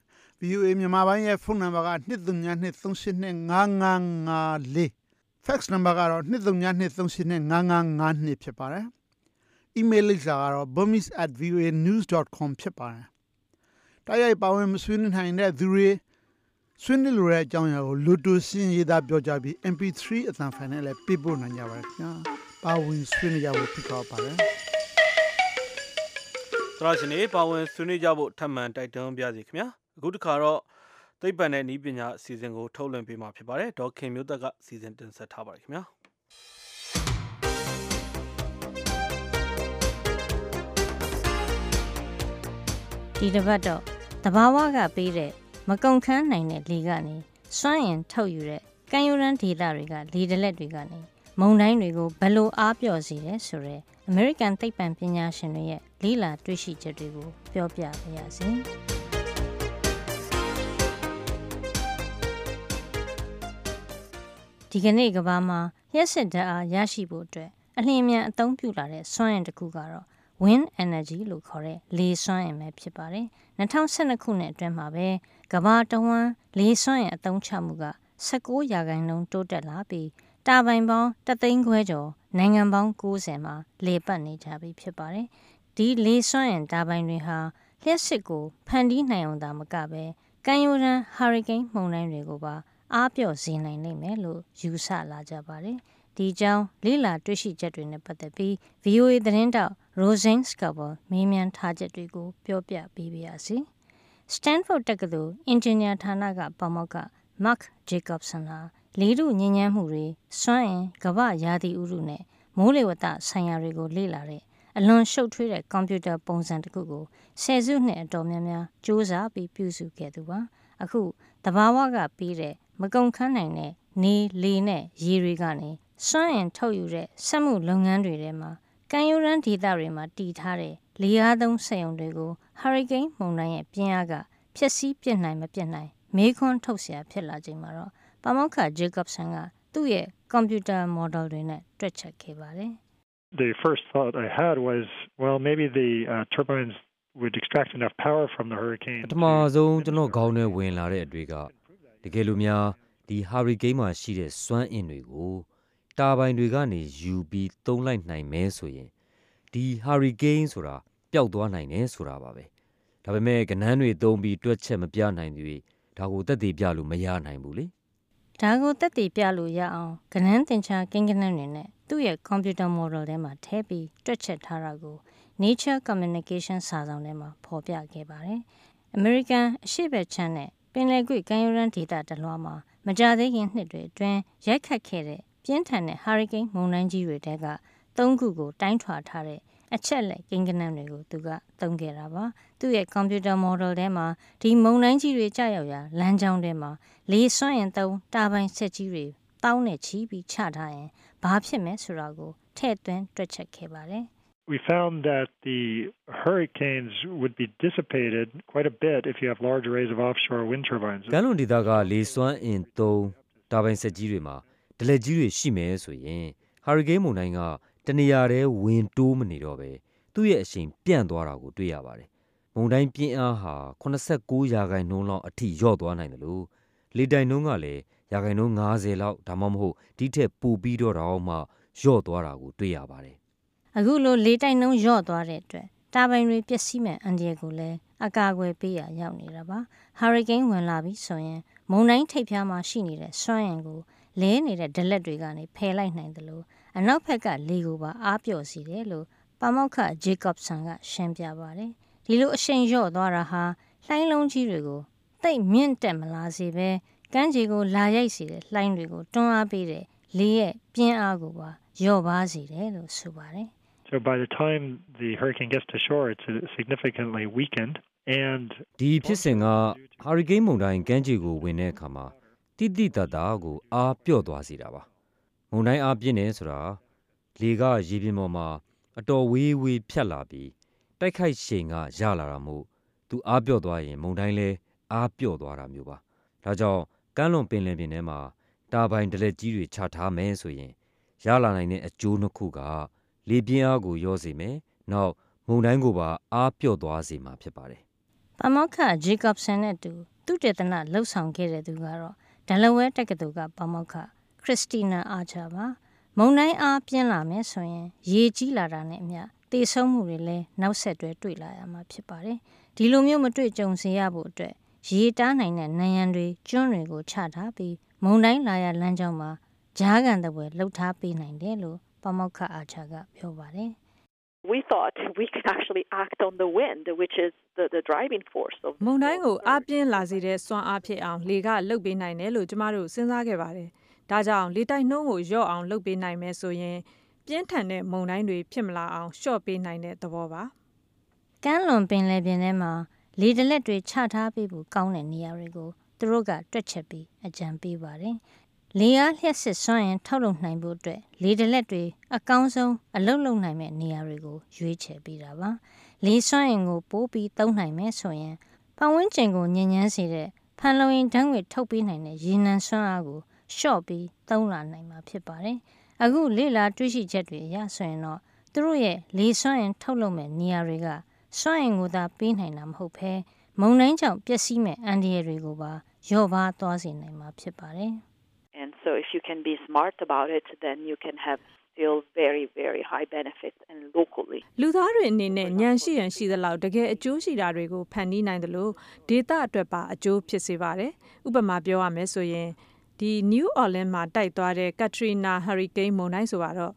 VOA မြန်မာပိုင်းရဲ့ဖုန်းနံပါတ်က2323855554 fax နံပါတ်ကတော့2323555552ဖြစ်ပါတယ် email လိပ်စာကတော့ burmese@voanews.com ဖြစ်ပါတယ်တိုက်ရိုက်ပါဝင်မဆွေးနွေးနိုင်တဲ့သူတွေဆွေးနွေးလိုတဲ့အကြောင်းအရာကိုလူတူစင်းရေးသားပြောကြပြီး MP3 အသံဖိုင်နဲ့လည်းပေးပို့နိုင်ကြပါတယ်ခင်ဗျာပါဝင်ဆွေးနွေးကြဖို့ဖိတ်ခေါ်ပါတယ် သရရှင်တွေပါဝင်ဆွေးနွေးကြဖို့ထပ်မံတိုက်တွန်းပါစီခင်ဗျာအခုတစ်ခါတော့သိပ္ပံနဲ့ဤပညာအစီအစဉ်ကိုထုတ်လွှင့်ပေးမှာဖြစ်ပါတယ်ဒေါက်ခင်မျိုးသက်ကစီစဉ်တင်ဆက်ထားပါတယ်ခင်ဗျာဒီတစ်ပတ်တော့တဘာဝကပေးတဲ့မကုံခန်းနိုင်တဲ့လေကနေစွန့်ရင်ထုတ်ယူတဲ့ကံယူရန်ဒေတာတွေကလေတလက်တွေကနေ မုံတိုင်းတွေကိုဘယ်လိုအားပြော့စေတယ်ဆိုတော့ American သိပ္ပံပညာရှင်တွေရဲ့လေ့လာတွေ့ရှိချက်တွေကိုပြောပြပါရစေ။ဒီကနေ့ကဘာမှာလျှက်စစ်ဓာတ်အားရရှိဖို့အတွက်အလျင်အမြန်အသုံးပြုလာတဲ့စွမ်းအင်တစ်ခုကတော့ wind energy လို့ခေါ်တဲ့လေစွမ်းအင်ပဲဖြစ်ပါတယ်။2012ခုနှစ်အတွင်းမှာပဲကမ္ဘာတဝန်းလေစွမ်းအင်အသုံးချမှုက19ရာခိုင်နှုန်းတိုးတက်လာပြီး တာပိုင်ပေါင်းတသိန်းခွဲကျော်နိုင်ငံပေါင်း90မှာလေပတ်နေကြပြီဖြစ်ပါတယ်။ဒီလေစွမ်းအင်တာပိုင်တွေဟာလျှက်စစ်ကိုဖန်တီးနိုင်အောင်သာမကပဲကမ်းရိုးတန်းဟာရီကိန်းမုန်တိုင်းတွေကိုပါအားပြော့စေနိုင်လိမ့်မယ်လို့ယူဆလာကြပါတယ်။ဒီကြောင်းလေးလာတွေ့ရှိချက်တွေနဲ့ပတ်သက်ပြီး VOA သတင်းတောက် Roseanne Scarborough မေးမြန်းထားချက်တွေကိုပြောပြပေးပါရစေ။ Stanford တက္ကသိုလ်အင်ဂျင်နီယာဌာနကပါမောက္ခ Mark Jacobson ဟာ လေထုညဉ့်ဉန်းမှုတွေစွမ်းအင်ကမ္ဘာရာသီဥတုနဲ့မိုးလေဝသဆိုင်ရာတွေကိုလေ့လာတဲ့အလွန်ရှုပ်ထွေးတဲ့ကွန်ပျူတာပုံစံတစ်ခုကိုဆယ်စုနှစ်အတော်များများစူးစမ်းပြီးပြုစုခဲ့သူပါအခုတဘာဝကပြီးတဲ့မကုံခန်းနိုင်တဲ့နေလေနဲ့ရေတွေကနေစွမ်းအင်ထုတ်ယူတဲ့စက်မှုလုပ်ငန်းတွေထဲမှာကံယူရန်ဒေသတွေမှာတည်ထားတဲ့လေအားသုံးစက်ရုံတွေကိုဟာရီကိန်းမုန်တိုင်းရဲ့ပြင်းအားကဖျက်ဆီးပစ်နိုင်မပစ်နိုင်မေးခွန်းထုတ်เสียဖြစ်လာချိန်မှာတော့ ပမောက္ခ Jacobson ကသူ့ရဲ့ကွန်ပျူတာ model တွေနဲ့တွက်ချက်ခဲ့ပါတယ်။ the first thought I had was, well, maybe the uh, turbines would extract enough power from the hurricane. ပထမဆုံးကျွန်တော်ခေါင်းထဲဝင်လာတဲ့အတွေ့ကတကယ်လို့များဒီဟာရီကိန်းမှာရှိတဲ့စွမ်းအင်တွေကိုတာဘိုင်တွေကနေယူပြီးသုံးလိုက်နိုင်မဲဆိုရင်ဒီဟာရီကိန်းဆိုတာပျောက်သွားနိုင်တယ်ဆိုတာပါပဲဒါပေမဲ့ကနန်းတွေသုံးပြီးတွက်ချက်မပြနိုင်သေးဒါကိုတက်တည်ပြလို့မရနိုင်ဘူးလေ ဒါကိုတက်တည်ပြလို့ရအောင်ကနန်းတင်ချာကိန်းကနန်းတွေနဲ့သူ့ရဲ့ကွန်ပျူတာ model ထဲမှာထည့်ပြီးတွက်ချက်ထားတာကို Nature Communication စာဆောင်ထဲမှာဖော်ပြခဲ့ပါတယ်။ American အရှေ့ဘက်ခြမ်းနဲ့ပင်လယ်ကွေ့ကမ်းရိုးတန်းဒေသတလွှားမှာမကြသေးခင်နှစ်တွေအတွင်းရိုက်ခတ်ခဲ့တဲ့ပြင်းထန်တဲ့ဟာရီကိန်းမုန်တိုင်းကြီးတွေတဲကသုံးခုကိုတိုင်းထွာထားတဲ့ အချက်လက်ကိန်းကနန်းတွေကိုသူကသုံးခဲ့တာပါသူ့ရဲ့ကွန်ပျူတာ model ထဲမှာဒီမုန်တိုင်းကြီးတွေကြာရောက်ရာလမ်းကြောင်းထဲမှာလေစွမ်းရင်သုံးတာပိုင်ဆက်ကြီးတွေတောင်းနဲ့ချီပြီးချထားရင်ဘာဖြစ်မယ်ဆိုတာကိုထည့်သွင်းတွက်ချက်ခဲ့ပါတယ် We found that the hurricanes would be dissipated quite a bit if you have large arrays of offshore wind turbines. ကမ်းလွန်ဒေသကလေစွမ်းအင်သုံးတာပိုင်ဆက်ကြီးတွေမှာဒလက်ကြီးတွေရှိမယ်ဆိုရင်ဟာရီကိန်းမုန်တိုင်းက တနေရာတည်းဝင်တိုးမနေတော့ပဲသူ့ရဲ့အရှိန်ပြန့်သွားတာကိုတွေ့ရပါတယ်။မုန်တိုင်းပြင်းအားဟာ89ရာခိုင်နှုန်းလောက်အထိလျော့သွားနိုင်တယ်လို့လေတိုင်နှုန်းကလည်းရာခိုင်နှုန်း90လောက်ဒါမှမဟုတ်ဒီထက်ပိုပြီးတော့တောင်မှလျော့သွားတာကိုတွေ့ရပါတယ်အခုလိုလေတိုက်နှုန်းလျော့သွားတဲ့အတွက်တာဘိုင်တွေပျက်စီးမဲ့အန္တရာယ်ကိုလည်းအကာအကွယ်ပေးရရောက်နေတာပါဟာရီကိန်းဝင်လာပြီဆိုရင်မုန်တိုင်းထိပ်ဖျားမှာရှိနေတဲ့စွမ်းအင်ကိုလဲနေတဲ့ဒလက်တွေကနေဖယ်လိုက်နိုင်တယ်လို့ အနောက်ဘက်ကလေကိုပါအားပြော့စီတယ်လို့ပါမောက္ခဂျေကော့ဆန်ကရှင်းပြပါတယ်ဒီလိုအရှိန်လျော့သွားတာဟာလှိုင်းလုံးကြီးတွေကိုတိတ်မြင့်တက်မလာစေပဲကမ်းခြေကိုလာရိုက်စေတဲ့လှိုင်းတွေကိုတွန်းအားပေးတဲ့လေရဲ့ပြင်းအားကိုပါလျော့ပါစေတယ်လို့ဆိုပါတယ် So by the time the hurricane gets to shore, it's uh, significantly weakened. And ဒီဖြစ်စဉ်ကဟာရီကိန်းမုန်တိုင်းကမ်းခြေကိုဝင်တဲ့အခါမှာတိတိတတ်တာကိုအားပျော့သွားစေတာပါ မုန်တိုင်းအားပြင်းတယ်ဆိုတာလေကရေပြင်ပေါ်မှာ အတော်ဝေးဝေးဖြတ်လာပြီးတိုက်ခိုက်ချိန်ကရလာတာမို့သူအားပျော့သွားရင် မုန်တိုင်းလဲအားပျော့သွားတာမျိုးပါဒါကြောင့်ကမ်းလွန်ပင်လယ်ပြင်ထဲမှာတာပိုင်ဒလက်ကြီးတွေချထားမယ်ဆိုရင်ရလာနိုင်တဲ့အကျိုးနှစ်ခုက လေပြင်းအားကိုရောစေမယ်နောက်မုန်တိုင်းကိုပါအားပျော့သွားစေမှာဖြစ်ပါတယ်ပါမောက္ခဂျေကော့ဆန်နဲ့အတူသူတေသနလှုပ်ဆောင်ခဲ့တဲ့သူကတော့ဒလဝဲတက္ကသိုလ်ကပါမောက္ခ ခရစ်စတီနာအာချာပါမုန်တိုင်းအားပြင်းလာမယ်ဆိုရင် ရေကြီးလာတာနဲ့အမျှတေဆုံးမှုတွေလည်းနောက်ဆက်တွဲတွေ့လာရမှာဖြစ်ပါတယ်ဒီလိုမျိုးမတွေ့ကြုံစေရဖို့အတွက်ရေတားနိုင်တဲ့နံရံတွေကျွန်းတွေကိုချထားပြီးမုန်တိုင်းလာရလမ်းကြောင်းမှာဂျားကန်တဲ့ဘွယ်လှုပ်ထားပေးနိုင်တယ်လို့ပါမောက္ခအာချာကပြောပါတယ် we thought we could actually act on the wind, which is the, the driving force of မုန်တိုင်းကိုအားပြင်းလာစေတဲ့စွမ်းအားဖြစ်အောင်လေကလှုပ်ပေးနိုင်တယ်လို့ကျမတို့စဉ်းစားခဲ့ပါတယ်။ ဒါကြောင့် လေတိုက်နှုန်းကို လျော့အောင်လှုပ်ပေးနိုင်မယ်ဆိုရင် ပြင်းထန်တဲ့ မုန်တိုင်းတွေ ဖြစ်မလာအောင် လျှော့ပေးနိုင်တဲ့ သဘောပါ။ကမ်းလွန်ပင်လယ်ပြင်ထဲမှာ လေတလက်တွေ ချထားပေးဖို့ ကောင်းတဲ့ နေရာတွေကို သူတို့က တွက်ချက်ပြီး အကြံပေးပါတယ်။လေအားလျှက်စစ်စွမ်းရင် ထုတ်လုပ်နိုင်ဖို့အတွက်လေတလက်တွေ အကောင်းဆုံး အလုပ်လုပ်နိုင်မဲ့နေရာတွေကို ရွေးချယ်ပေးတာပါ။လေစွမ်းရင်ကို ပိုးပြီးသုံးနိုင်မယ်ဆိုရင် ပတ်ဝန်းကျင်ကိုညဉ့်ညမ်းစေတဲ့ ဖန်လုံရင်ဓာတ်ငွေထုတ်ပေးနိုင်တဲ့ ရေနံစွမ်းအားကို လျှော့ပြီးသုံးလာနိုင်မှာဖြစ်ပါတယ်။အခုလေလာတွေ့ရှိချက်တွေအရဆိုရင်တော့သူတို့ရဲ့လေစွမ်းရင်ထုတ်လုပ်မဲ့နေရာတွေကစွမ်းရင်ကိုသာပေးနိုင်တာမဟုတ်ဘဲမုံတိုင်းကြောင့်ပျက်စီးမဲ့အန္တရာယ်တွေကိုပါလျော့ပါသွားစေနိုင်မှာဖြစ်ပါတယ်။ And so if you can be smart about it, then you can have still very, very high benefits and locally. လူသားတွေအနေနဲ့ဉာဏ်ရှိရန်ရှိသလောက်တကယ်အကျိုးရှိတာတွေကိုဖန်တီးနိုင်တယ်လို့ဒေတာအတွက်ပါအကျိုးဖြစ်စေပါတယ်။ဥပမာပြောရမယ်ဆိုရင် ဒီ New Orleans မှာတိုက်သွားတဲ့ Katrina Hurricane မုန်တိုင်းဆိုတော့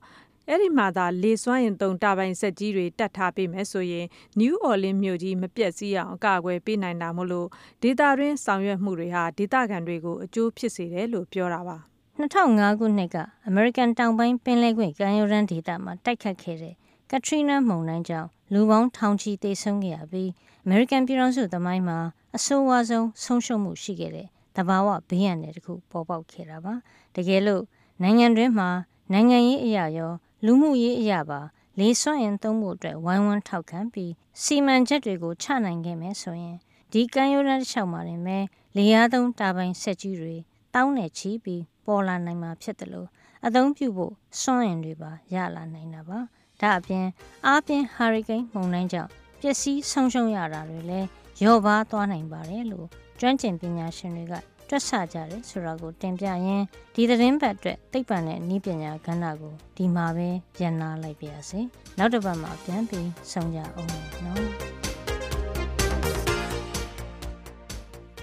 အဲ့ဒီမှာသာလေစွမ်းရင်တုံတာပိုင်ဆက်ကြီးတွေတတ်ထားပေးမယ်ဆိုရင် New Orleans မြို့ကြီးမပြတ်စည်းအောင်အကာအကွယ်ပေးနိုင်တာမို့လို့ဒေတာရင်းဆောင်ရွက်မှုတွေဟာဒေတာခံတွေကိုအကျိုးဖြစ်စေတယ်လို့ပြောတာပါ2005ခုနှစ်ကအမေရိကန်တောင်ပိုင်းပင်လယ်ကွေ့ကမ်းရိုးတန်းဒေသမှာတိုက်ခတ်ခဲ့တဲ့ကထရီနာမုန်တိုင်းကြောင့်လူပေါင်းထောင်ချီသေဆုံးခဲ့ရပြီးအမေရိကန်ပြည်ထောင်စုသမိုင်းမှာအဆိုးဝါးဆုံးဆုံးရှုံးမှုရှိခဲ့တဲ့ တဘာဝဘေးရန်တွေတခုပေါ်ပေါက်ခဲ့တာပါတကယ်လို့နိုင်ငံတွင်းမှာနိုင်ငံရေးအရာရော လူမှုရေးအရာပါလေစွန့်ရင်သုံးဖို့အတွက်ဝိုင်းဝန်းထောက်ခံပြီးစီမံချက်တွေကိုချနိုင်ခဲ့မယ်ဆိုရင်ဒီကမ်းရိုးတန်းတစ်လျှောက်မှာနေမယ်လေယားသုံးတာပိုင်ဆက်ကြီးတွေတောင်းနဲ့ချီပြီးပေါ်လာနိုင်မှာဖြစ်တယ်လို့အသုံးပြုဖို့စွန့်ရင်တွေပါရလာနိုင်တာပါဒါအပြင်အားပြင်းဟာရီကိန်းမုန်တိုင်းကြောင့်ပျက်စီးဆုံးရှုံးရတာတွေလည်းရော့ပါသွားနိုင်ပါတယ်လို့ ကျွမ်းကျင်ပညာရှင်တွေကတွက်ဆကြတယ်ဆိုတာကိုတင်ပြရင်းဒီသတင်းပတ်အတွက်သိပ္ပံနဲ့ဤပညာကဏ္ဍကိုဒီမှာပဲပြန်နာလိုက်ပါရစေနောက်တစ်ပတ်မှာပြန်ပြီးဆုံကြအောင်နော်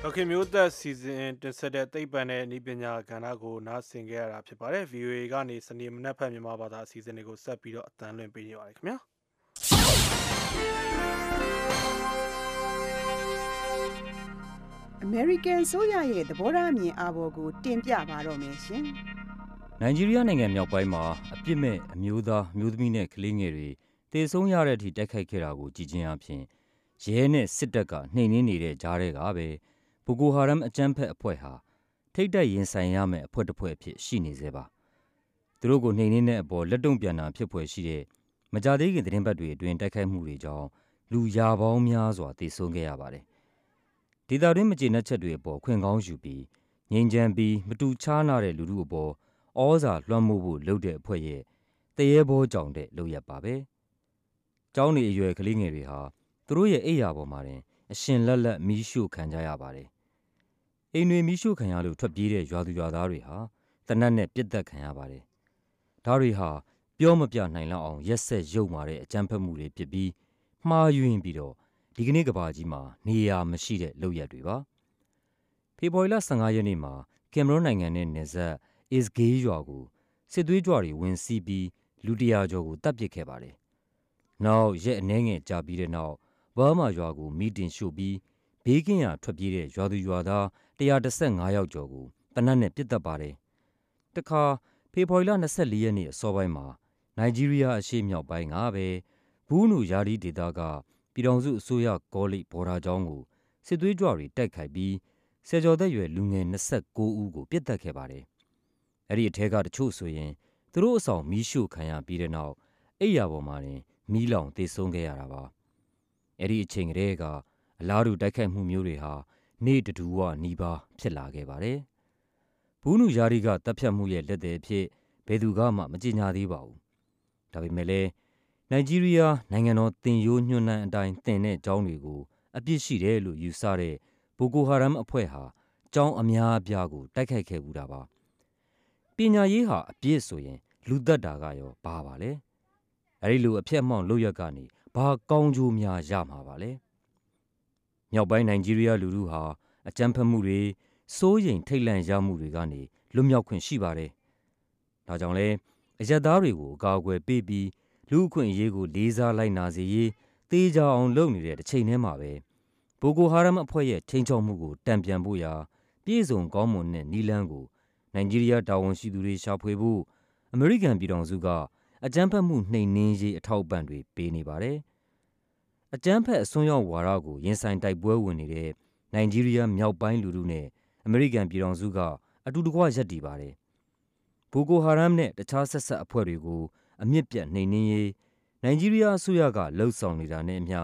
ဒေါက်ခင်မျိုးသက်စီစဉ်တင်ဆက်တဲ့သိပ္ပံနဲ့ဤပညာကဏ္ဍကိုနားဆင်ခဲ့ရတာဖြစ်ပါတယ် VOA ကနေစနေမနက်ဖက်မြန်မာဘာသာအစီအစဉ်တွေကိုဆက်ပြီးတော့အတန်းလွှင့်ပေးနေပါတယ်ခင်ဗျာ American ဆိုရရဲ့သဘောထားအမြင်အာဘော်ကို တင်ပြပါတော့မယ်ရှင်နိုင်ဂျီးရီးယားနိုင်ငံမြောက်ပိုင်းမှာအပြစ်မဲ့အမျိုးသားအမျိုးသမီးနဲ့ကလေးငယ်တွေတေဆုံးရတဲ့အထိတိုက်ခိုက်ခဲ့တာကိုကြည်ချင်းအဖြစ်ရဲနဲ့စစ်တပ်ကနှိမ်နင်းနေတဲ့ကြားတွေကပဲဘိုကိုဟာရမ်အကြမ်းဖက်အဖွဲ့ဟာထိတ်တက်ရင်ဆိုင်ရမယ့်အဖွဲ့တစ်ဖွဲ့အဖြစ်ရှိနေသေးပါသူတို့ကိုနှိမ်နင်းတဲ့အပေါ်လက်တုံ့ပြန်တာဖြစ်ဖွယ်ရှိတဲ့မကြသေးခင်သတင်းပတ်တွေအတွင်းတိုက်ခိုက်မှုတွေကြောင့်လူရာပေါင်းများစွာတေဆုံးခဲ့ရပါတယ် ဒေသတွင်း မကျေနပ်ချက်တွေအပေါ်ခွင့်ကောင်းယူပြီး ငြိမ်းချမ်းပြီး မတူခြားနာတဲ့ လူထုအပေါ်ဩဇာလွှမ်းမိုးဖို့လုပ်တဲ့အဖွဲ့ရဲ့တရေဘောကြောင်တဲ့လုပ်ရက်ပါပဲ။ကျောင်းနေအရွယ် ကလေးငယ်တွေဟာ သူတို့ရဲ့အိယာပေါ်မှာတင် အရှင်လက်လက်မီးရှို့ခံကြရပါတယ်။အိမ်တွေမီးရှို့ခံရလို့ ထွက်ပြေးတဲ့ ရွာသူရွာသားတွေဟာတနတ်နဲ့ပြစ်တက်ခံရပါတယ်။ဒါတွေဟာ ပြောမပြနိုင်လောက်အောင် ရက်ဆက်ရုပ်မာတဲ့ အကြမ်းဖက်မှုတွေဖြစ်ပြီး မှားယွင်းပြီးတော့ ဒီကနေ့ကဘာကြီးမှာ နေရာမရှိတဲ့ လုပ်ရက်တွေပါ။ဖေဖော်ဝါရီလ15ရက်နေ့မှာ ကင်မရွန်နိုင်ငံနဲ့နယ်စပ် is gay ရွာကို စစ်သွေးကြွတွေ ဝင်စီးပြီး လူတရာကျော်ကိုတပ်ပစ်ခဲ့ပါတယ်။နောက် ရက်အနည်းငယ်ကြာပြီးတဲ့နောက်ဘားမာရွာကို မီးတင်ရှို့ပြီး ဘေးကင်းရာထွက်ပြေးတဲ့ ရွာသူရွာသား115ယောက်ကျော်ကိုတနတ်နဲ့ပြစ်တက်ပါတယ်။တခါ ဖေဖော်ဝါရီလ24ရက်နေ့ အစောပိုင်းမှာ နိုင်ဂျီးရီးယား အရှေ့မြောက်ပိုင်းကပဲဘူးနူယာဒီဒေသက ပြည်ထောင်စုအစိုးရကောလိပ်ဘော်ဒါကျောင်းကို စစ်သွေးကြွတွေတိုက်ခိုက်ပြီး ဆယ်ကျော်သက်ရွယ်လူငယ် 29 ဦးကိုပြစ်တက်ခဲ့ပါတယ်။အဲ့ဒီအထက်ကတချို့ဆိုရင် သူတို့အဆောင် မီးရှို့ခံရပြီးတဲ့နောက် အိယာပေါ်မှာတင် မီးလောင်သေဆုံးခဲ့ရတာပါ။အဲ့ဒီအချိန်ကလေးက အလားတူ တိုက်ခိုက်မှုမျိုးတွေဟာ နေ့တဒူဝနီးပါး ဖြစ်လာခဲ့ပါတယ်။ဘူးနူယာရီကတပ်ဖြတ်မှုရဲ့ လက်သည်အဖြစ် ဘယ်သူကမှ မကြေညာသေးပါဘူး။ဒါပေမဲ့လည်း နိုင်ဂျီးရီးယား နိုင်ငံတော်သင်ရိုးညွှန်းနှံအတိုင်း သင်တဲ့ကျောင်းတွေကို အပြစ်ရှိတယ်လို့ ယူဆတဲ့ ဘိုကိုဟာရမ်အဖွဲ့ဟာ ကျောင်းအများအပြားကို တိုက်ခိုက်ခဲ့ဘူးတာပါ။ပညာရေးဟာ အပြစ်ဆိုရင် လူသက်တာကရော ဘာပါလဲ။အဲဒီလိုအပြက်မှောင်လုပ်ရက်ကနေ ဘာကောင်းကျိုးများ ရမှာပါလဲ။မြောက်ပိုင်း နိုင်ဂျီးရီးယားလူထုဟာ အကြမ်းဖက်မှုတွေ စိုးရိမ်ထိတ်လန့်ရမှုတွေကနေ လွတ်မြောက်ခွင့်ရှိပါတယ်။ဒါကြောင့်လဲအယက်သားတွေကို အကာအကွယ်ပေးပြီး လူအခွင့်အရေးကို လေးစားလိုက်နာစေရေး သေချာအောင်လုပ်နေတဲ့တစ်ချိန်တည်းမှာပဲ ဘိုကိုဟာရမ်အဖွဲ့ရဲ့ထိန်းချုပ်မှုကိုတံပြန်ဖို့ရာ ပြည့်စုံကောင်းမွန်တဲ့နီလန်းကို နိုင်ဂျီးရီးယား တာဝန်ရှိသူတွေ ရှာဖွေဖို့ အမေရိကန်ပြည်ထောင်စုက အကြမ်းဖက်မှုနှိမ်နင်းရေး အထောက်အပံ့တွေ ပေးနေပါတယ်။အကြမ်းဖက်အစွန်းရောက်ဝါဒကို ရင်ဆိုင်တိုက်ပွဲဝင်နေတဲ့ နိုင်ဂျီးရီးယားမြောက်ပိုင်းလူထုနဲ့ အမေရိကန်ပြည်ထောင်စုက အတူတကွ ရပ်တည်ပါတယ်။ဘိုကိုဟာရမ်နဲ့ တခြားဆက်ဆက်အဖွဲ့တွေကို အမြင့်ပြတ်နှိမ်နင်းရေး နိုင်ဂျီးရီးယားအစိုးရကလှုံ့ဆော်နေတာနဲ့အမျှ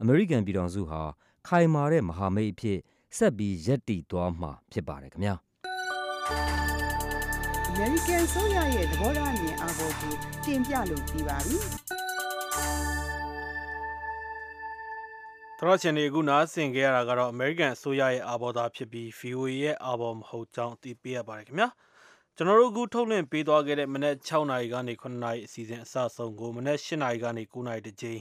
အမေရိကန်ပြည်ထောင်စုဟာ ခိုင်မာတဲ့မဟာမိတ်အဖြစ် ဆက်ပြီး ရပ်တည်သွားမှာ ဖြစ်ပါတယ်ခင်ဗျာ။ American ဆိုရရဲ့ သဘောထားအမြင်အာဘော်ကို တင်ပြလို့ပြီးပါပြီ။သောရချန်ဒီအခုနားဆင်ခဲ့ရတာကတော့ American အစိုးရရဲ့ အာဘော်သားဖြစ်ပြီး VOA ရဲ့ အာဘော်မဟုတ်ကြောင်းသိပေးရပါတယ်ခင်ဗျာ။ ကျွန်တော်တို့အခုထုတ်လွှင့်ပေးသွားခဲ့တဲ့မနက်6နာရီကနေ9နာရီအစီအစဉ်အစဆုံးကိုမနက်8နာရီကနေ9နာရီတစ်ကြိမ်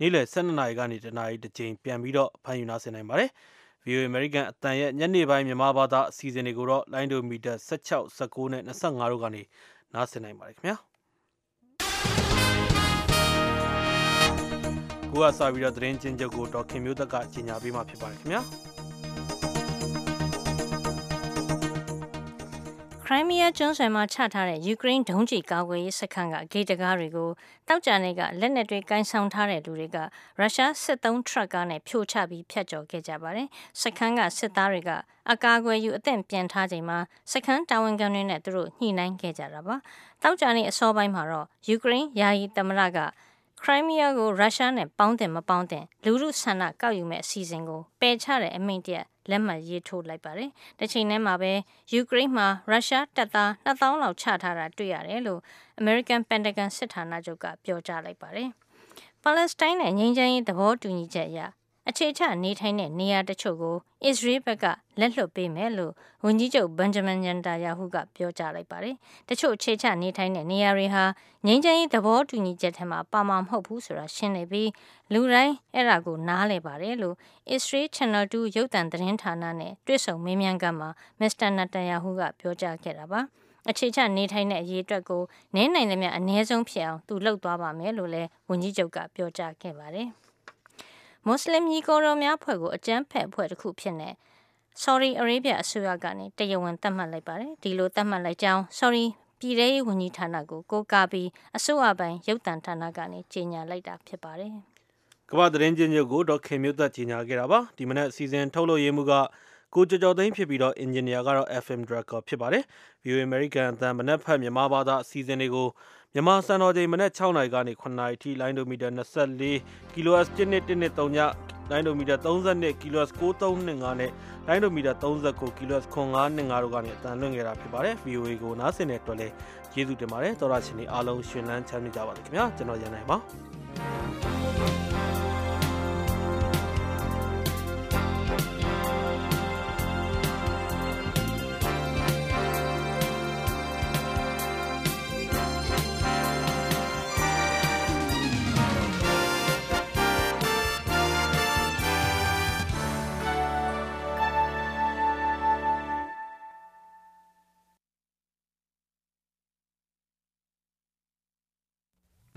နေ့လယ်12နာရီကနေ1နာရီတစ်ကြိမ်ပြန်ပြီးတော့ဖန်ယူနာဆင်နိုင်ပါတယ်။ VOA American အတန်ရဲ့ညနေပိုင်းမြန်မာဘာသာအစီအစဉ်တွေကိုတော့ line to meter 16 19နဲ့25တို့ကနေနားဆင်နိုင်ပါတယ်ခင်ဗျာ။ကိုကစာပြီးတော့သတင်းချင်းချုပ်ကိုဒေါခင်မျိုးသက်ကကြီးညာပေးมาဖြစ်ပါတယ်ခင်ဗျာ။ ရိုင်းမီးယားကျွန်းဆွယ်မှာချထားတဲ့ယူကရိန်းဒုံးကျည်ကာကွယ်ရေးစခန်းကဂိတ်တကားတွေကိုတောက်ကြနေကလက်နက်တွေကင်ဆောင်ထားတဲ့လူတွေကရုရှားစစ်သုံးထရက်ကားနဲ့ဖြိုချပြီးဖျက်ကျော်ခဲ့ကြပါတယ်။စခန်းကစစ်သားတွေကအကာအကွယ်ယူအသင့်ပြန်ထားချိန်မှာစခန်းတာဝန်ခံတွေနဲ့သူတို့ညှိနှိုင်းခဲ့ကြတာပါ။တောက်ကြနေအစောပိုင်းမှာတော့ယူကရိန်းယာယီသမ္မတက ခရိုင်းမီးယားကိုရုရှားနဲ့ပေါင်းတင်မပေါင်းတင်လူမှုဆန္ဒကောက်ယူမဲ့အစီအစဉ်ကိုပယ်ချတဲ့အမိန့်တရလက်မှတ်ရေးထိုးလိုက်ပါတယ်။တစ်ချိန်တည်းမှာပဲယူကရိန်းမှာရုရှားတပ်သား2000လောက်ချထားတာတွေ့ရတယ်လို့ American Pentagon စစ်ဌာနချုပ်ကပြောကြားလိုက်ပါတယ်။ပါလက်စတိုင်းနဲ့ငြိမ်းချမ်းရေးသဘောတူညီချက်အရ အခြေချနေထိုင်တဲ့နေရာတချို့ကို အစ္စရေးဘက်ကလက်လွှတ်ပေးမယ်လို့ဝန်ကြီးချုပ်ဘန်ဂျမန်နန်တာယာဟုကပြောကြားလိုက်ပါတယ်။တချို့အခြေချနေထိုင်တဲ့နေရာတွေဟာငြိမ်းချမ်းရေးသဘောတူညီချက်ထဲမှာပါမှာမဟုတ်ဘူးဆိုတာရှင်းနေပြီးလူတိုင်းအဲ့ဒါကိုနားလည်ပါတယ်လို့ Israel Channel 2ရုပ်သံသတင်းဌာနနဲ့တွေ့ဆုံမေးမြန်းခန်းမှာမစ္စတာနတာယာဟုကပြောကြားခဲ့တာပါ။အခြေချနေထိုင်တဲ့အရေးအတွက်ကိုနင်းနိုင်သမျှအ ਨੇ ဆုံးဖြစ်အောင်သူလှုပ်သွားပါမယ်လို့လည်းဝန်ကြီးချုပ်ကပြောကြားခဲ့ပါတယ်။ မွတ်စလင်ညီကိုတော်များဖွဲ့ကိုအကြမ်းဖက်အဖွဲ့တစ်ခုဖြစ်နေ Saudi Arabia အစိုးရကနေတရားဝင်သတ်မှတ်လိုက်ပါတယ်ဒီလိုသတ်မှတ်လိုက်ကြောင်း Saudi ပြည်ထောင်စုဝန်ကြီးဌာနကိုကိုးကားပြီးအစိုးရပိုင်းရုပ်သံဌာနကနေကြေညာလိုက်တာဖြစ်ပါတယ်ကမ္ဘာသတင်းချင်းချုပ်ကိုဒေါက်ခင်မျိုးသက်ကြေညာခဲ့တာပါဒီမနေ့အစီအစဉ်ထုတ်လို့ရေးမှုကကိုကြော်ကြော်သိန်းဖြစ်ပြီးတော့အင်ဂျင်နီယာကတော့ FM Draco ဖြစ်ပါတယ် VOA American အသံမနက်ဖက်မြန်မာဘာသာအစီအစဉ်တွေကို မြန်မာစံတော်ချိန်မနက်6နာရီကနေ9နာရီထိလိုင်းဒိုမီတာ24 kHz 1.1.3ညလိုင်းဒိုမီတာ32 kHz 9325နဲ့လိုင်းဒိုမီတာ39 kHz 9525တို့ကနေအတန်လွှင့်ခဲ့တာဖြစ်ပါတယ် VOA ကိုနားဆင်တဲ့အတွက်လည်းကျေးဇူးတင်ပါတယ်တော်ရရှင်တွေအားလုံးရှင်လန်းချမ်းမြေ့ကြပါစေခင်ဗျာကျွန်တော်ရန်နိုင်ပါ